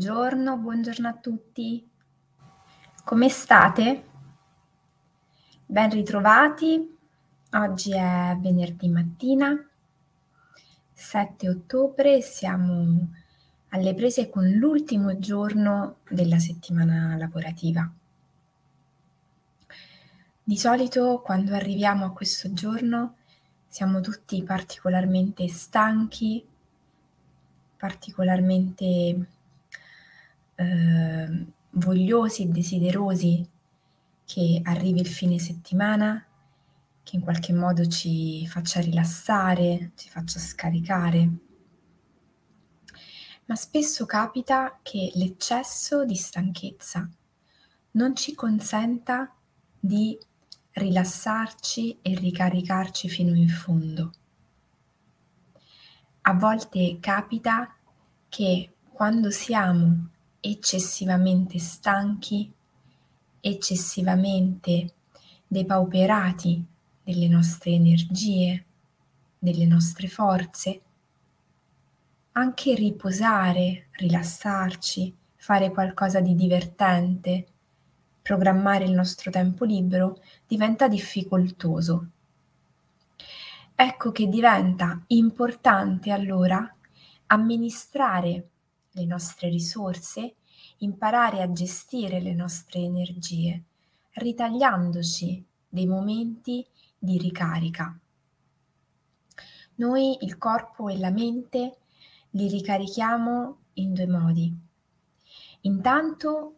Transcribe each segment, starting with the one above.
Buongiorno, buongiorno a tutti. Come state? Ben ritrovati. Oggi è venerdì mattina, 7 ottobre, siamo alle prese con l'ultimo giorno della settimana lavorativa. Di solito quando arriviamo a questo giorno siamo tutti particolarmente stanchi, particolarmente eh, vogliosi e desiderosi che arrivi il fine settimana, che in qualche modo ci faccia rilassare, ci faccia scaricare. Ma spesso capita che l'eccesso di stanchezza non ci consenta di rilassarci e ricaricarci fino in fondo. A volte capita che quando siamo eccessivamente stanchi, eccessivamente depauperati delle nostre energie, delle nostre forze. Anche riposare, rilassarci, fare qualcosa di divertente, programmare il nostro tempo libero diventa difficoltoso. Ecco che diventa importante allora amministrare le nostre risorse, imparare a gestire le nostre energie, ritagliandoci dei momenti di ricarica. Noi il corpo e la mente li ricarichiamo in due modi. Intanto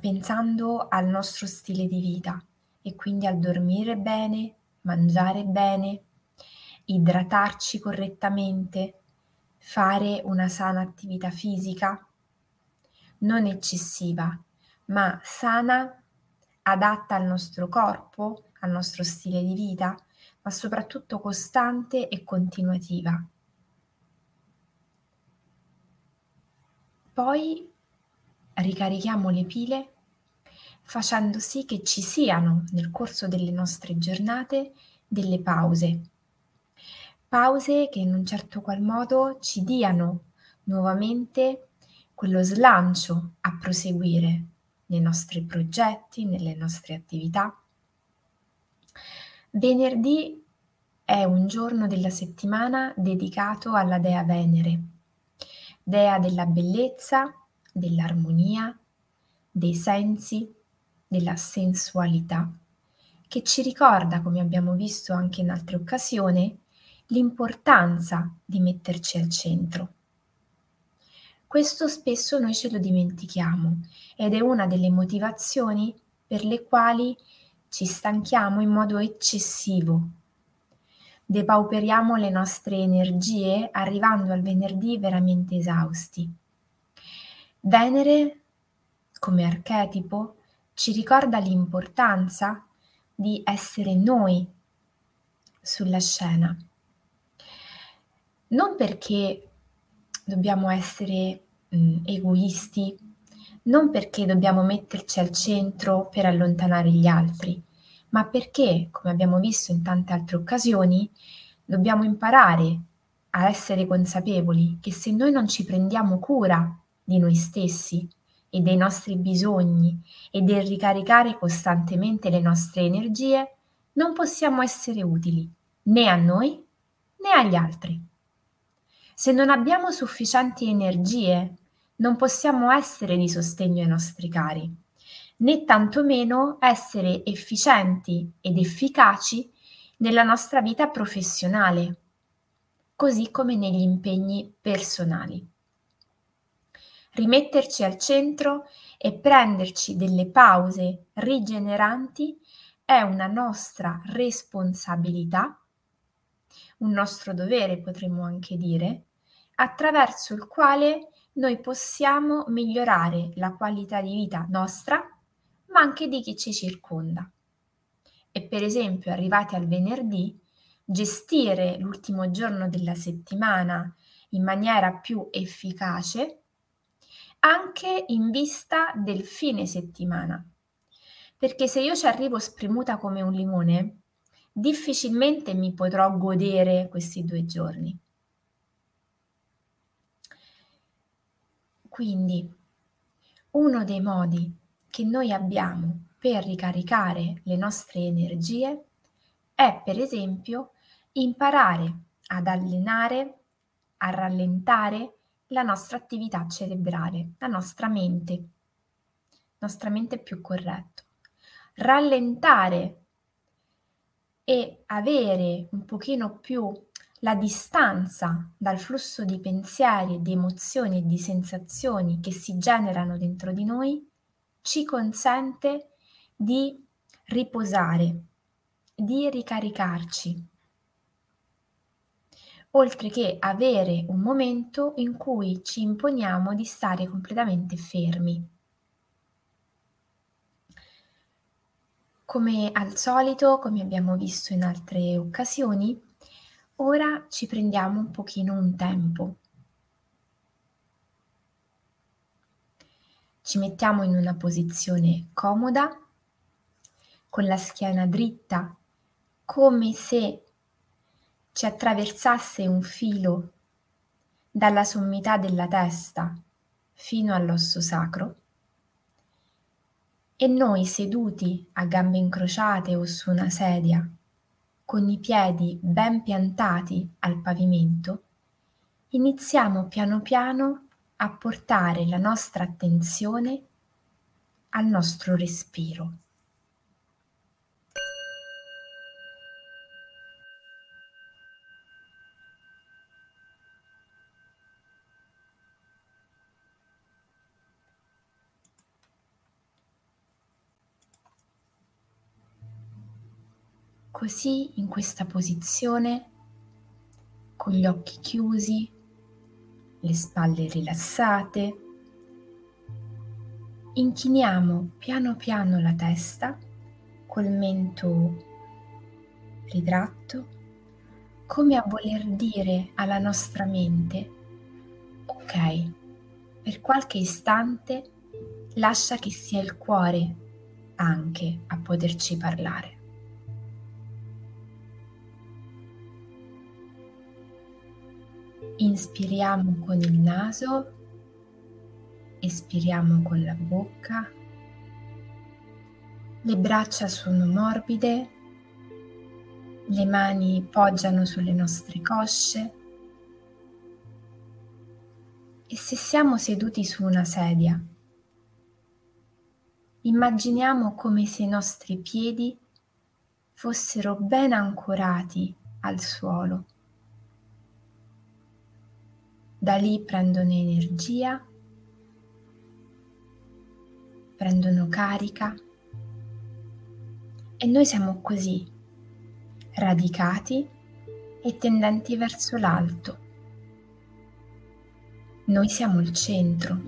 pensando al nostro stile di vita e quindi al dormire bene, mangiare bene, idratarci correttamente, fare una sana attività fisica, non eccessiva, ma sana, adatta al nostro corpo, al nostro stile di vita, ma soprattutto costante e continuativa. Poi ricarichiamo le pile facendo sì che ci siano nel corso delle nostre giornate delle pause pause che in un certo qual modo ci diano nuovamente quello slancio a proseguire nei nostri progetti, nelle nostre attività. Venerdì è un giorno della settimana dedicato alla dea Venere, dea della bellezza, dell'armonia, dei sensi, della sensualità, che ci ricorda, come abbiamo visto anche in altre occasioni, l'importanza di metterci al centro. Questo spesso noi ce lo dimentichiamo ed è una delle motivazioni per le quali ci stanchiamo in modo eccessivo. Depauperiamo le nostre energie arrivando al venerdì veramente esausti. Venere, come archetipo, ci ricorda l'importanza di essere noi sulla scena non perché dobbiamo essere mh, egoisti, non perché dobbiamo metterci al centro per allontanare gli altri, ma perché, come abbiamo visto in tante altre occasioni, dobbiamo imparare a essere consapevoli che se noi non ci prendiamo cura di noi stessi e dei nostri bisogni e del ricaricare costantemente le nostre energie, non possiamo essere utili né a noi né agli altri. Se non abbiamo sufficienti energie, non possiamo essere di sostegno ai nostri cari, né tantomeno essere efficienti ed efficaci nella nostra vita professionale, così come negli impegni personali. Rimetterci al centro e prenderci delle pause rigeneranti è una nostra responsabilità, un nostro dovere potremmo anche dire, attraverso il quale noi possiamo migliorare la qualità di vita nostra, ma anche di chi ci circonda. E per esempio, arrivati al venerdì, gestire l'ultimo giorno della settimana in maniera più efficace anche in vista del fine settimana. Perché se io ci arrivo spremuta come un limone, difficilmente mi potrò godere questi due giorni. Quindi uno dei modi che noi abbiamo per ricaricare le nostre energie è per esempio imparare ad allenare, a rallentare la nostra attività cerebrale, la nostra mente, nostra mente più corretto. Rallentare e avere un pochino più la distanza dal flusso di pensieri, di emozioni e di sensazioni che si generano dentro di noi ci consente di riposare, di ricaricarci, oltre che avere un momento in cui ci imponiamo di stare completamente fermi. Come al solito, come abbiamo visto in altre occasioni, ora ci prendiamo un pochino un tempo. Ci mettiamo in una posizione comoda, con la schiena dritta, come se ci attraversasse un filo dalla sommità della testa fino all'osso sacro e noi seduti a gambe incrociate o su una sedia, con i piedi ben piantati al pavimento, iniziamo piano piano a portare la nostra attenzione al nostro respiro. Così in questa posizione, con gli occhi chiusi, le spalle rilassate, inchiniamo piano piano la testa col mento ritratto, come a voler dire alla nostra mente, ok, per qualche istante lascia che sia il cuore anche a poterci parlare. Inspiriamo con il naso, espiriamo con la bocca. Le braccia sono morbide, le mani poggiano sulle nostre cosce e se siamo seduti su una sedia, immaginiamo come se i nostri piedi fossero ben ancorati al suolo da lì prendono energia, prendono carica e noi siamo così, radicati e tendenti verso l'alto. Noi siamo il centro.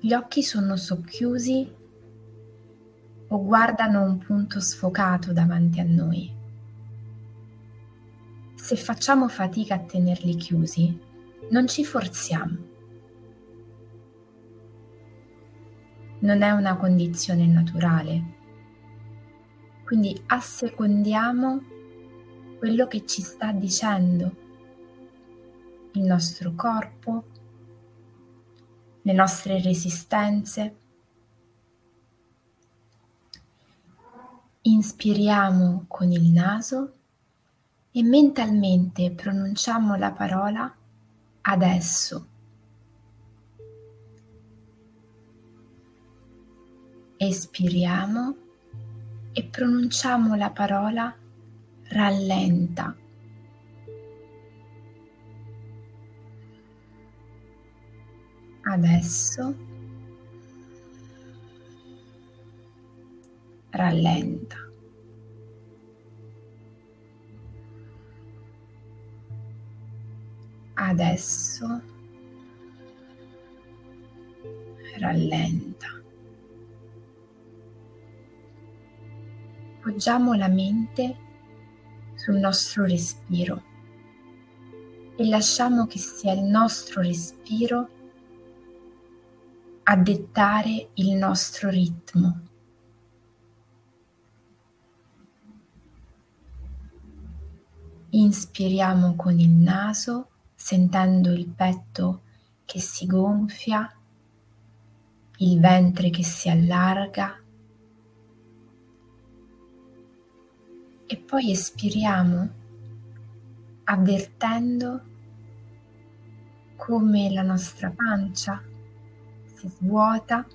Gli occhi sono socchiusi o guardano un punto sfocato davanti a noi se facciamo fatica a tenerli chiusi, non ci forziamo. Non è una condizione naturale. Quindi assecondiamo quello che ci sta dicendo il nostro corpo, le nostre resistenze. Inspiriamo con il naso e mentalmente pronunciamo la parola adesso. Espiriamo e pronunciamo la parola rallenta. Adesso rallenta. Adesso rallenta. Poggiamo la mente sul nostro respiro e lasciamo che sia il nostro respiro a dettare il nostro ritmo. Inspiriamo con il naso sentendo il petto che si gonfia, il ventre che si allarga. E poi espiriamo avvertendo come la nostra pancia si svuota,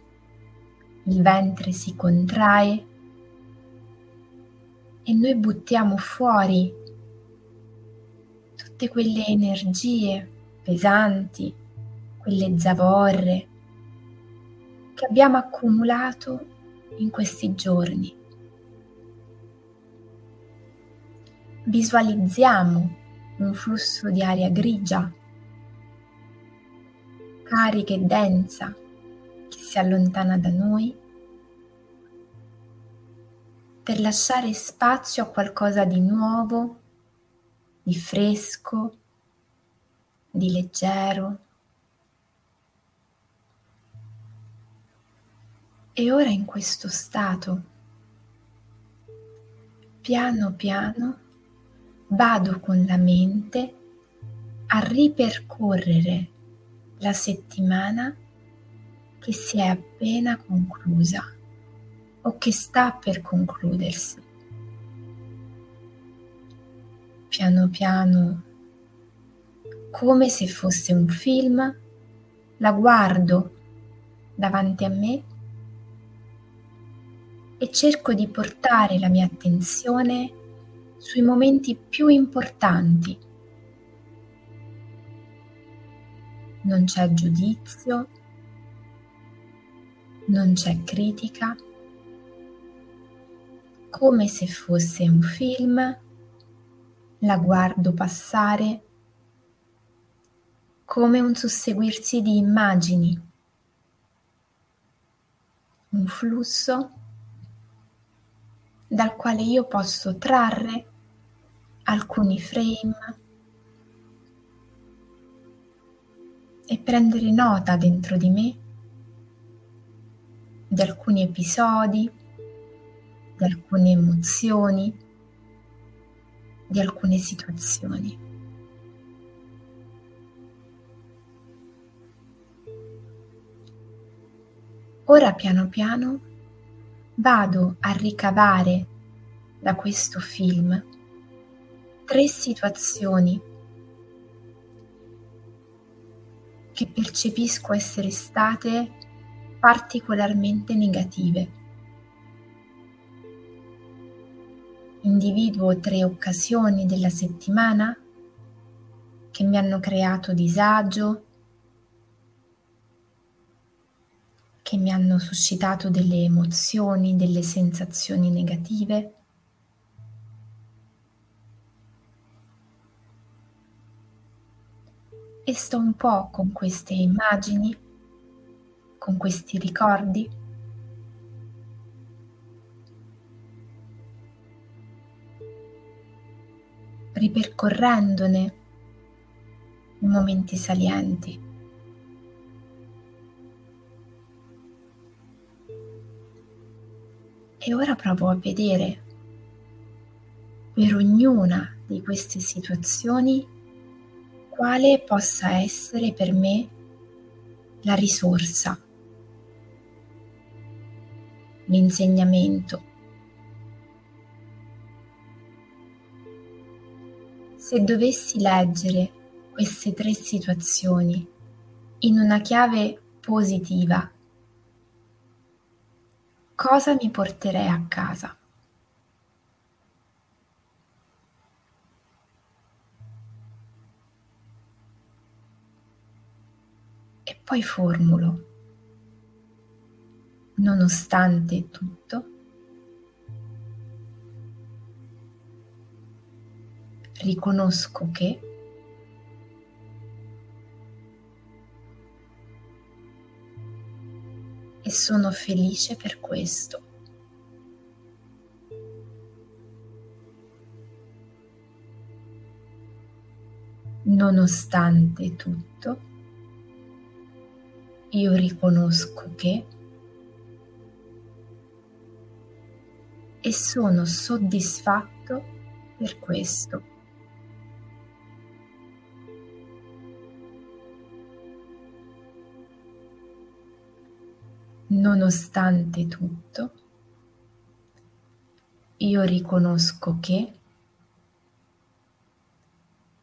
il ventre si contrae e noi buttiamo fuori tutte quelle energie pesanti, quelle zavorre che abbiamo accumulato in questi giorni. Visualizziamo un flusso di aria grigia, carica e densa, che si allontana da noi per lasciare spazio a qualcosa di nuovo, di fresco, di leggero. E ora in questo stato, piano piano, vado con la mente a ripercorrere la settimana che si è appena conclusa o che sta per concludersi. Piano piano, come se fosse un film, la guardo davanti a me e cerco di portare la mia attenzione sui momenti più importanti. Non c'è giudizio, non c'è critica, come se fosse un film, la guardo passare come un susseguirsi di immagini, un flusso dal quale io posso trarre alcuni frame e prendere nota dentro di me di alcuni episodi, di alcune emozioni, di alcune situazioni. Ora piano piano vado a ricavare da questo film tre situazioni che percepisco essere state particolarmente negative. Individuo tre occasioni della settimana che mi hanno creato disagio, che mi hanno suscitato delle emozioni, delle sensazioni negative. E sto un po' con queste immagini, con questi ricordi. Ripercorrendone i momenti salienti. E ora provo a vedere per ognuna di queste situazioni quale possa essere per me la risorsa, l'insegnamento. Se dovessi leggere queste tre situazioni in una chiave positiva, cosa mi porterei a casa. E poi formulo, nonostante tutto, riconosco che e sono felice per questo. Nonostante tutto, io riconosco che e sono soddisfatto per questo. Nonostante tutto, io riconosco che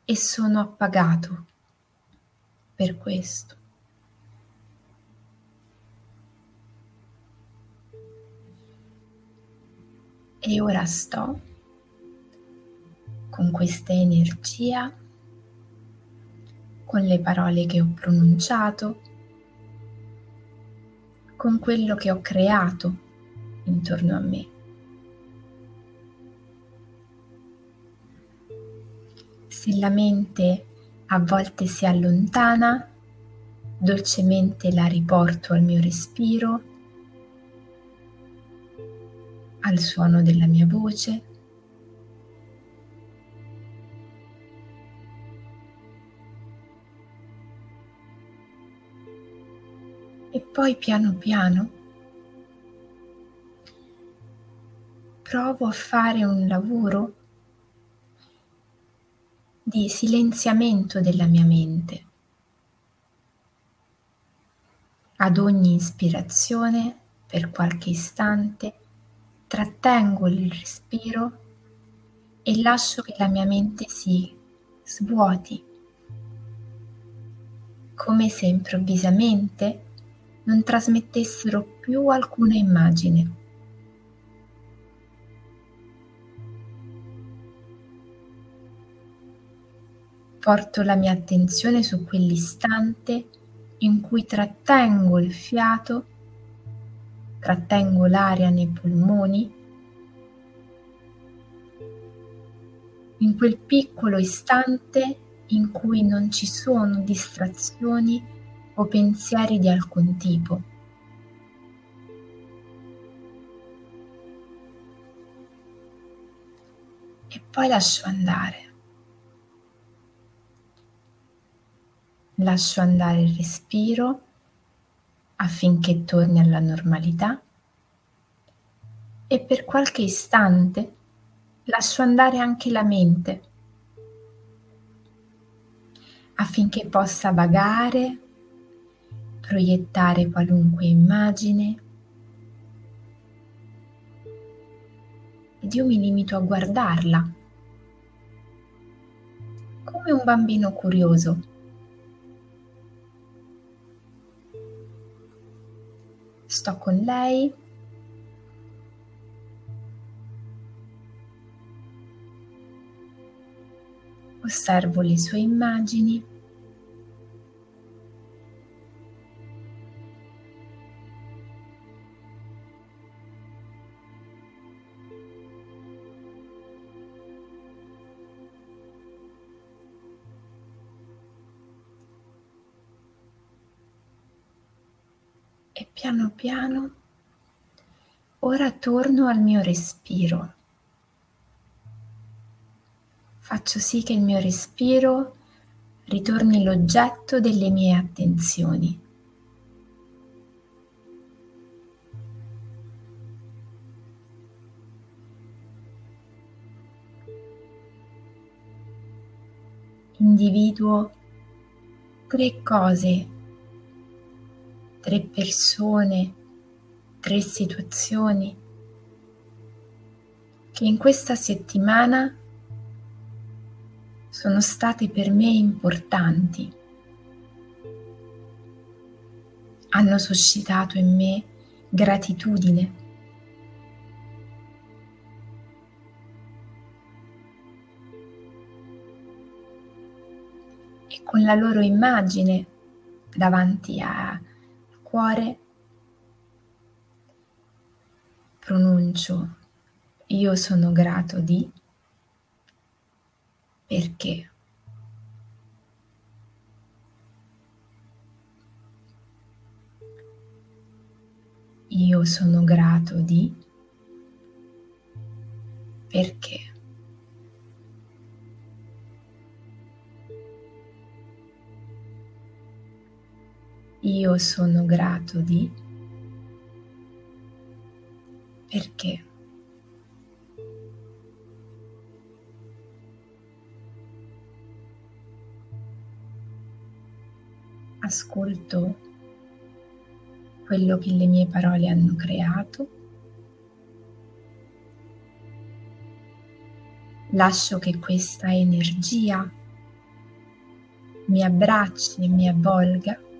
e sono appagato per questo. E ora sto con questa energia, con le parole che ho pronunciato, con quello che ho creato intorno a me. Se la mente a volte si allontana, dolcemente la riporto al mio respiro, al suono della mia voce. Poi piano piano provo a fare un lavoro di silenziamento della mia mente. Ad ogni ispirazione, per qualche istante, trattengo il respiro e lascio che la mia mente si svuoti, come se improvvisamente non trasmettessero più alcuna immagine. Porto la mia attenzione su quell'istante in cui trattengo il fiato, trattengo l'aria nei polmoni, in quel piccolo istante in cui non ci sono distrazioni o pensieri di alcun tipo. E poi lascio andare. lascio andare il respiro affinché torni alla normalità e per qualche istante lascio andare anche la mente affinché possa vagare, proiettare qualunque immagine ed io mi limito a guardarla come un bambino curioso sto con lei. Osservo le sue immagini. Piano piano ora torno al mio respiro. Faccio sì che il mio respiro ritorni l'oggetto delle mie attenzioni. Individuo tre cose tre persone, tre situazioni che in questa settimana sono state per me importanti, hanno suscitato in me gratitudine. E con la loro immagine davanti a cuore pronuncio io sono grato di perché. Io sono grato di perché. Io sono grato di perché. Ascolto quello che le mie parole hanno creato. Lascio che questa energia mi abbracci e mi avvolga.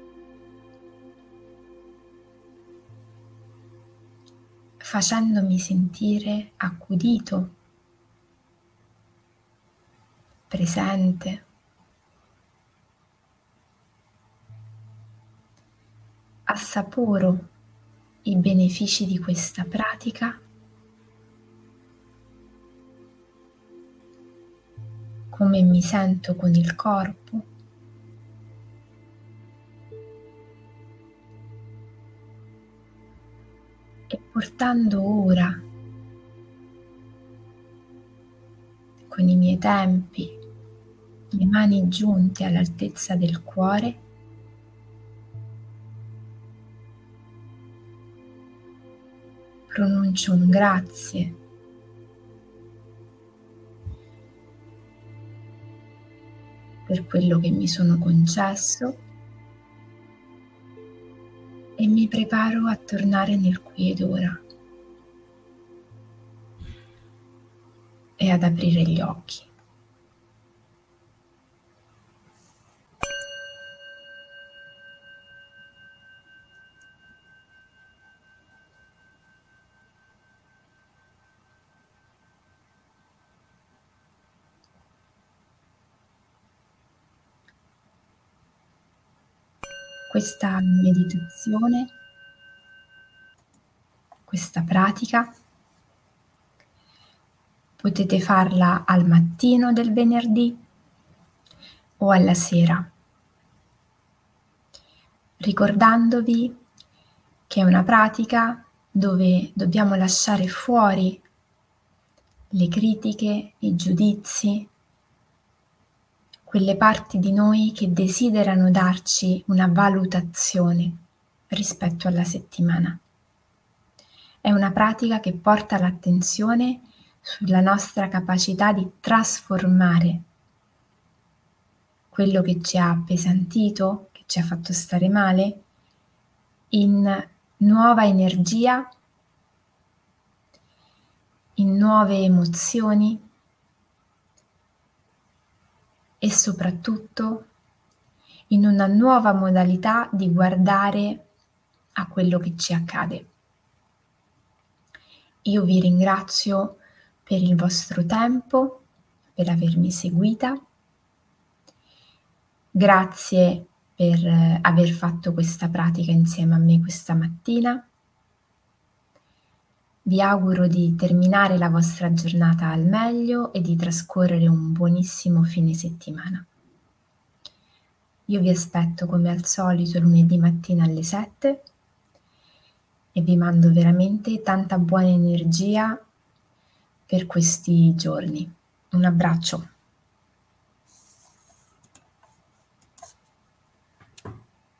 Facendomi sentire accudito, presente. Assaporo i benefici di questa pratica come mi sento con il corpo. Portando ora. Con i miei tempi le mani giunte all'altezza del cuore, pronuncio un grazie. Per quello che mi sono concesso e mi preparo a tornare nel qui ed ora e ad aprire gli occhi. Questa meditazione, questa pratica. Potete farla al mattino del venerdì o alla sera, ricordandovi che è una pratica dove dobbiamo lasciare fuori le critiche, i giudizi, quelle parti di noi che desiderano darci una valutazione rispetto alla settimana. È una pratica che porta l'attenzione sulla nostra capacità di trasformare quello che ci ha appesantito, che ci ha fatto stare male, in nuova energia, in nuove emozioni, e soprattutto in una nuova modalità di guardare a quello che ci accade. Io vi ringrazio per il vostro tempo, per avermi seguita. Grazie per eh, aver fatto questa pratica insieme a me questa mattina. Vi auguro di terminare la vostra giornata al meglio e di trascorrere un buonissimo fine settimana. Io vi aspetto come al solito lunedì mattina alle 7 e vi mando veramente tanta buona energia per questi giorni. Un abbraccio.